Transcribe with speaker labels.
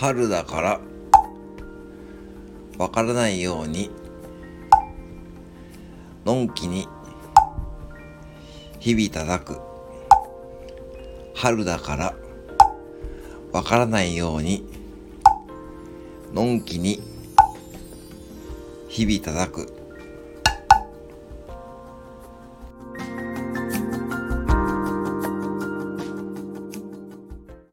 Speaker 1: 春だからわからないようにのんきに日々叩く。春だからわからないようにのんきに日々叩く。